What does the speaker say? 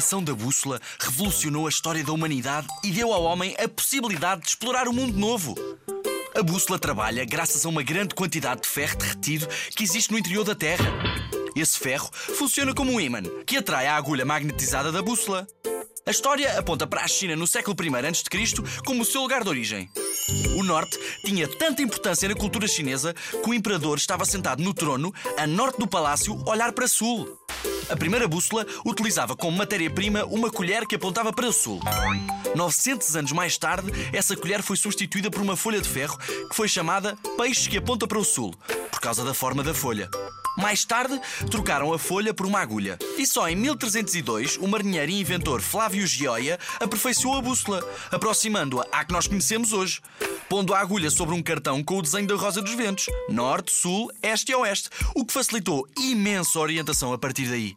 invenção da bússola revolucionou a história da humanidade e deu ao homem a possibilidade de explorar um mundo novo. A bússola trabalha graças a uma grande quantidade de ferro derretido que existe no interior da Terra. Esse ferro funciona como um ímã que atrai a agulha magnetizada da bússola. A história aponta para a China no século I a.C. como o seu lugar de origem. O norte tinha tanta importância na cultura chinesa que o imperador estava sentado no trono, a norte do palácio, olhar para sul. A primeira bússola utilizava como matéria-prima uma colher que apontava para o sul. 900 anos mais tarde, essa colher foi substituída por uma folha de ferro que foi chamada peixe que aponta para o sul, por causa da forma da folha. Mais tarde, trocaram a folha por uma agulha. E só em 1302, o marinheiro e inventor Flávio Gioia aperfeiçoou a bússola, aproximando-a à que nós conhecemos hoje. Pondo a agulha sobre um cartão com o desenho da Rosa dos Ventos, norte, sul, este e oeste, o que facilitou imensa orientação a partir daí.